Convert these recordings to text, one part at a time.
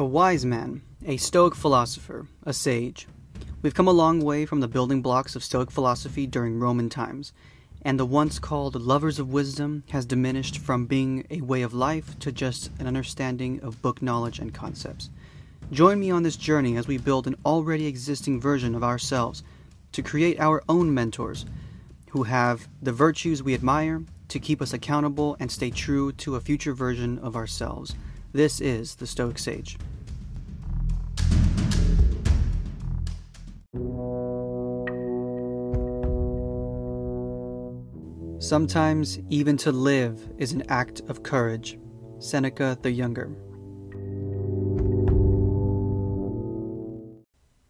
A wise man, a Stoic philosopher, a sage. We've come a long way from the building blocks of Stoic philosophy during Roman times, and the once called lovers of wisdom has diminished from being a way of life to just an understanding of book knowledge and concepts. Join me on this journey as we build an already existing version of ourselves to create our own mentors who have the virtues we admire to keep us accountable and stay true to a future version of ourselves. This is the Stoic Sage. Sometimes even to live is an act of courage. Seneca the Younger.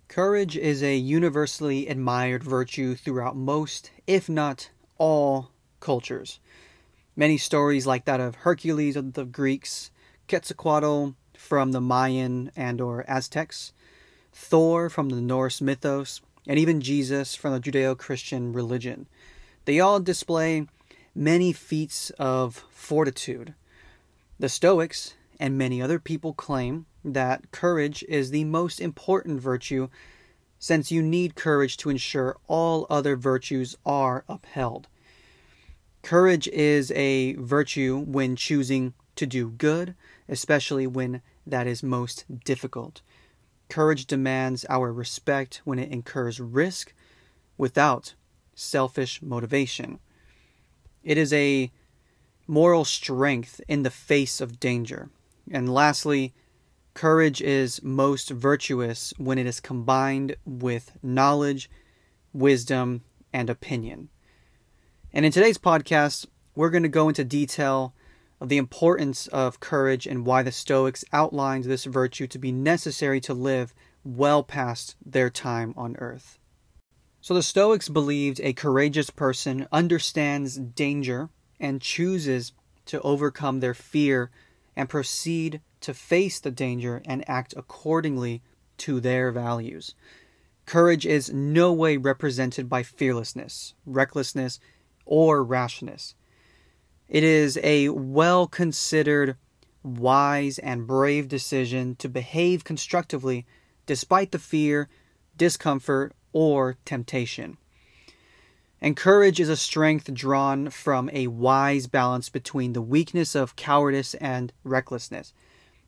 Courage is a universally admired virtue throughout most, if not all, cultures. Many stories like that of Hercules of the Greeks, Quetzalcoatl from the Mayan and or Aztecs, Thor from the Norse mythos, and even Jesus from the Judeo-Christian religion. They all display many feats of fortitude. The Stoics and many other people claim that courage is the most important virtue since you need courage to ensure all other virtues are upheld. Courage is a virtue when choosing to do good, especially when that is most difficult. Courage demands our respect when it incurs risk without selfish motivation. It is a moral strength in the face of danger. And lastly, courage is most virtuous when it is combined with knowledge, wisdom, and opinion. And in today's podcast, we're going to go into detail of the importance of courage and why the Stoics outlined this virtue to be necessary to live well past their time on earth. So the Stoics believed a courageous person understands danger and chooses to overcome their fear and proceed to face the danger and act accordingly to their values. Courage is no way represented by fearlessness, recklessness, or rashness. It is a well considered, wise, and brave decision to behave constructively despite the fear, discomfort, or temptation. And courage is a strength drawn from a wise balance between the weakness of cowardice and recklessness,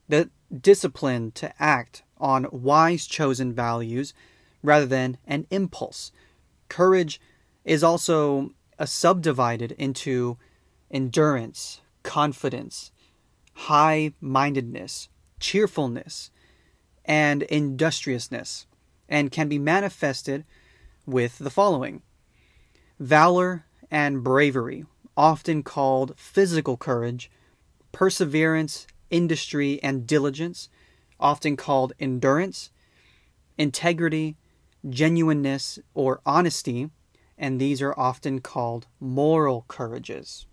the discipline to act on wise chosen values rather than an impulse. Courage is also subdivided into endurance, confidence, high mindedness, cheerfulness, and industriousness, and can be manifested with the following valor and bravery, often called physical courage, perseverance, industry, and diligence, often called endurance, integrity, genuineness, or honesty, and these are often called moral courages.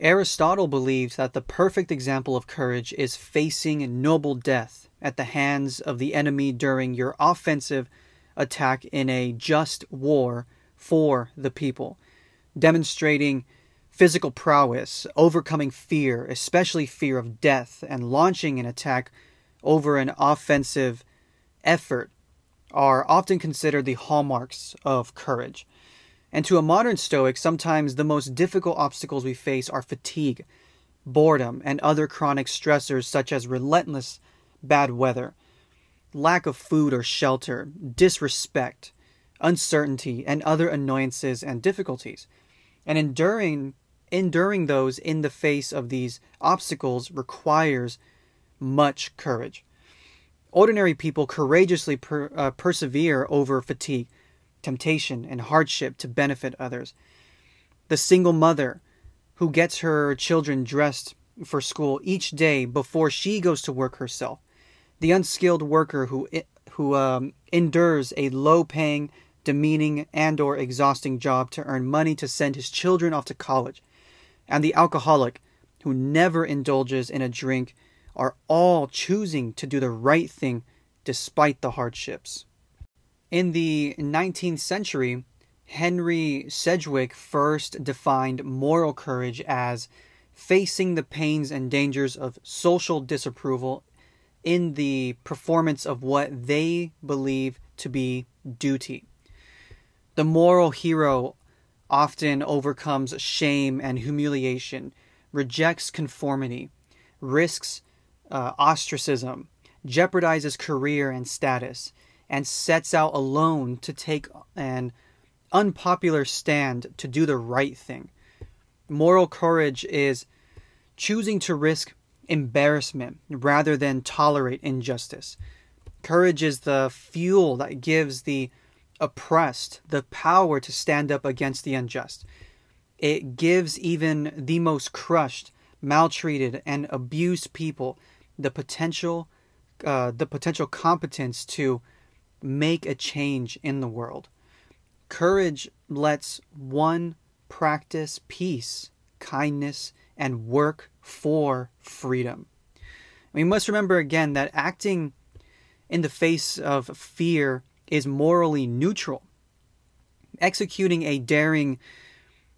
Aristotle believed that the perfect example of courage is facing noble death at the hands of the enemy during your offensive attack in a just war for the people, demonstrating physical prowess, overcoming fear, especially fear of death, and launching an attack over an offensive effort are often considered the hallmarks of courage. And to a modern Stoic, sometimes the most difficult obstacles we face are fatigue, boredom, and other chronic stressors such as relentless bad weather, lack of food or shelter, disrespect, uncertainty, and other annoyances and difficulties. And enduring enduring those in the face of these obstacles requires much courage. Ordinary people courageously per, uh, persevere over fatigue, temptation, and hardship to benefit others. The single mother who gets her children dressed for school each day before she goes to work herself. The unskilled worker who who um, endures a low-paying, demeaning, and/or exhausting job to earn money to send his children off to college, and the alcoholic who never indulges in a drink are all choosing to do the right thing despite the hardships. In the 19th century, Henry Sidgwick first defined moral courage as facing the pains and dangers of social disapproval in the performance of what they believe to be duty. The moral hero often overcomes shame and humiliation, rejects conformity, risks uh, ostracism, jeopardizes career and status, and sets out alone to take an unpopular stand to do the right thing. Moral courage is choosing to risk embarrassment rather than tolerate injustice. Courage is the fuel that gives the oppressed the power to stand up against the unjust. It gives even the most crushed, maltreated, and abused people the potential, uh, the potential competence to make a change in the world. Courage lets one practice peace, kindness, and work for freedom. We must remember again that acting in the face of fear is morally neutral. Executing a daring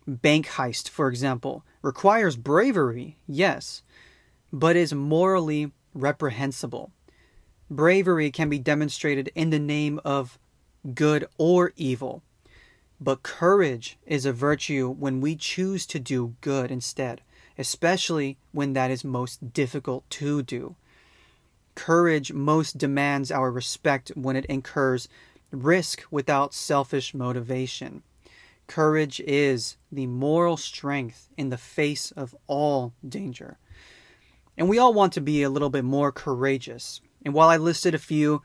bank heist, for example, requires bravery, yes, but is morally reprehensible. Bravery can be demonstrated in the name of good or evil, but courage is a virtue when we choose to do good instead, especially when that is most difficult to do. Courage most demands our respect when it incurs risk without selfish motivation. Courage is the moral strength in the face of all danger. And we all want to be a little bit more courageous. And while I listed a few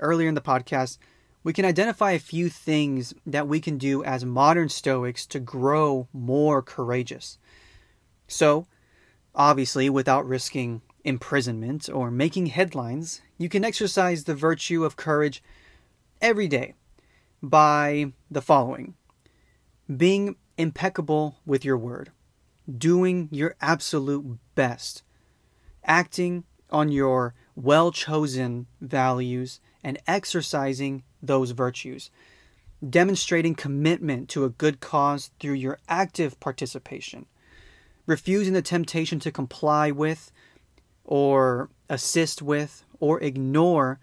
earlier in the podcast, we can identify a few things that we can do as modern Stoics to grow more courageous. So, obviously, without risking imprisonment or making headlines, you can exercise the virtue of courage every day by the following being impeccable with your word, doing your absolute best, acting on your well chosen values, and exercising those virtues, demonstrating commitment to a good cause through your active participation, refusing the temptation to comply with or assist with or ignore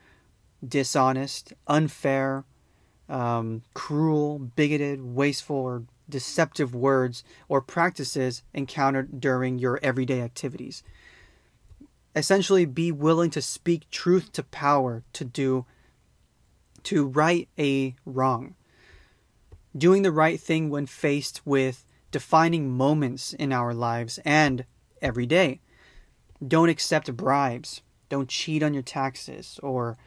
dishonest, unfair, um, cruel, bigoted, wasteful, or deceptive words or practices encountered during your everyday activities. Essentially, be willing to speak truth to power to do, to right a wrong. Doing the right thing when faced with defining moments in our lives and every day. Don't accept bribes. Don't cheat on your taxes or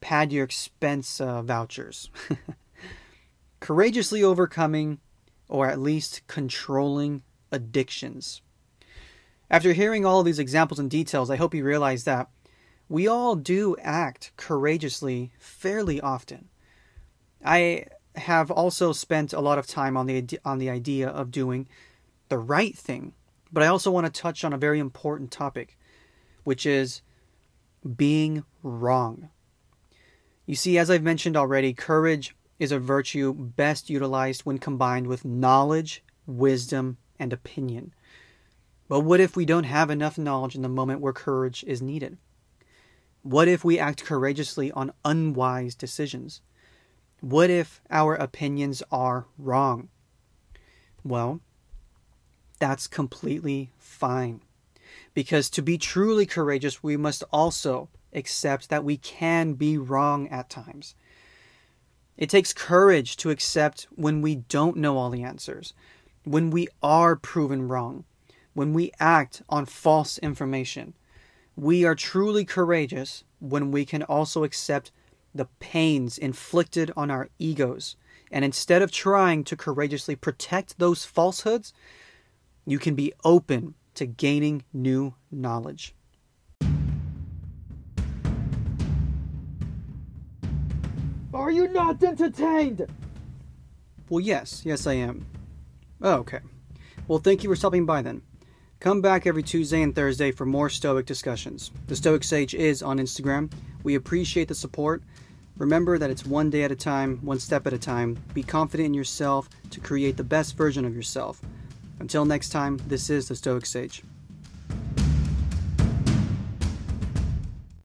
pad your expense uh, vouchers. Courageously overcoming or at least controlling addictions. After hearing all of these examples and details, I hope you realize that we all do act courageously fairly often. I have also spent a lot of time on the on the idea of doing the right thing but I also want to touch on a very important topic, which is being wrong. You see, as I've mentioned already, courage is a virtue best utilized when combined with knowledge, wisdom, and opinion. But what if we don't have enough knowledge in the moment where courage is needed? What if we act courageously on unwise decisions? What if our opinions are wrong? Well, that's completely fine. Because to be truly courageous, we must also accept that we can be wrong at times. It takes courage to accept when we don't know all the answers, when we are proven wrong, when we act on false information. We are truly courageous when we can also accept the pains inflicted on our egos. And instead of trying to courageously protect those falsehoods, you can be open to gaining new knowledge. Are you not entertained? Well, yes, yes, I am. Oh, okay. Well, thank you for stopping by then. Come back every Tuesday and Thursday for more Stoic discussions. The Stoic Sage is on Instagram. We appreciate the support. Remember that it's one day at a time, one step at a time. Be confident in yourself to create the best version of yourself. Until next time, this is the Stoic Sage.